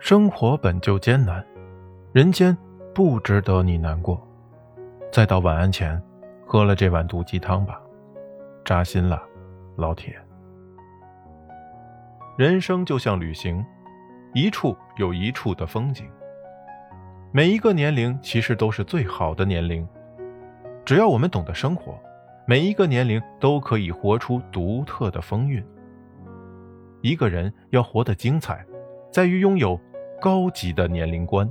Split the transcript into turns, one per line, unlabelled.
生活本就艰难，人间不值得你难过。再到晚安前，喝了这碗毒鸡汤吧，扎心了，老铁。人生就像旅行，一处有一处的风景。每一个年龄其实都是最好的年龄，只要我们懂得生活，每一个年龄都可以活出独特的风韵。一个人要活得精彩，在于拥有高级的年龄观。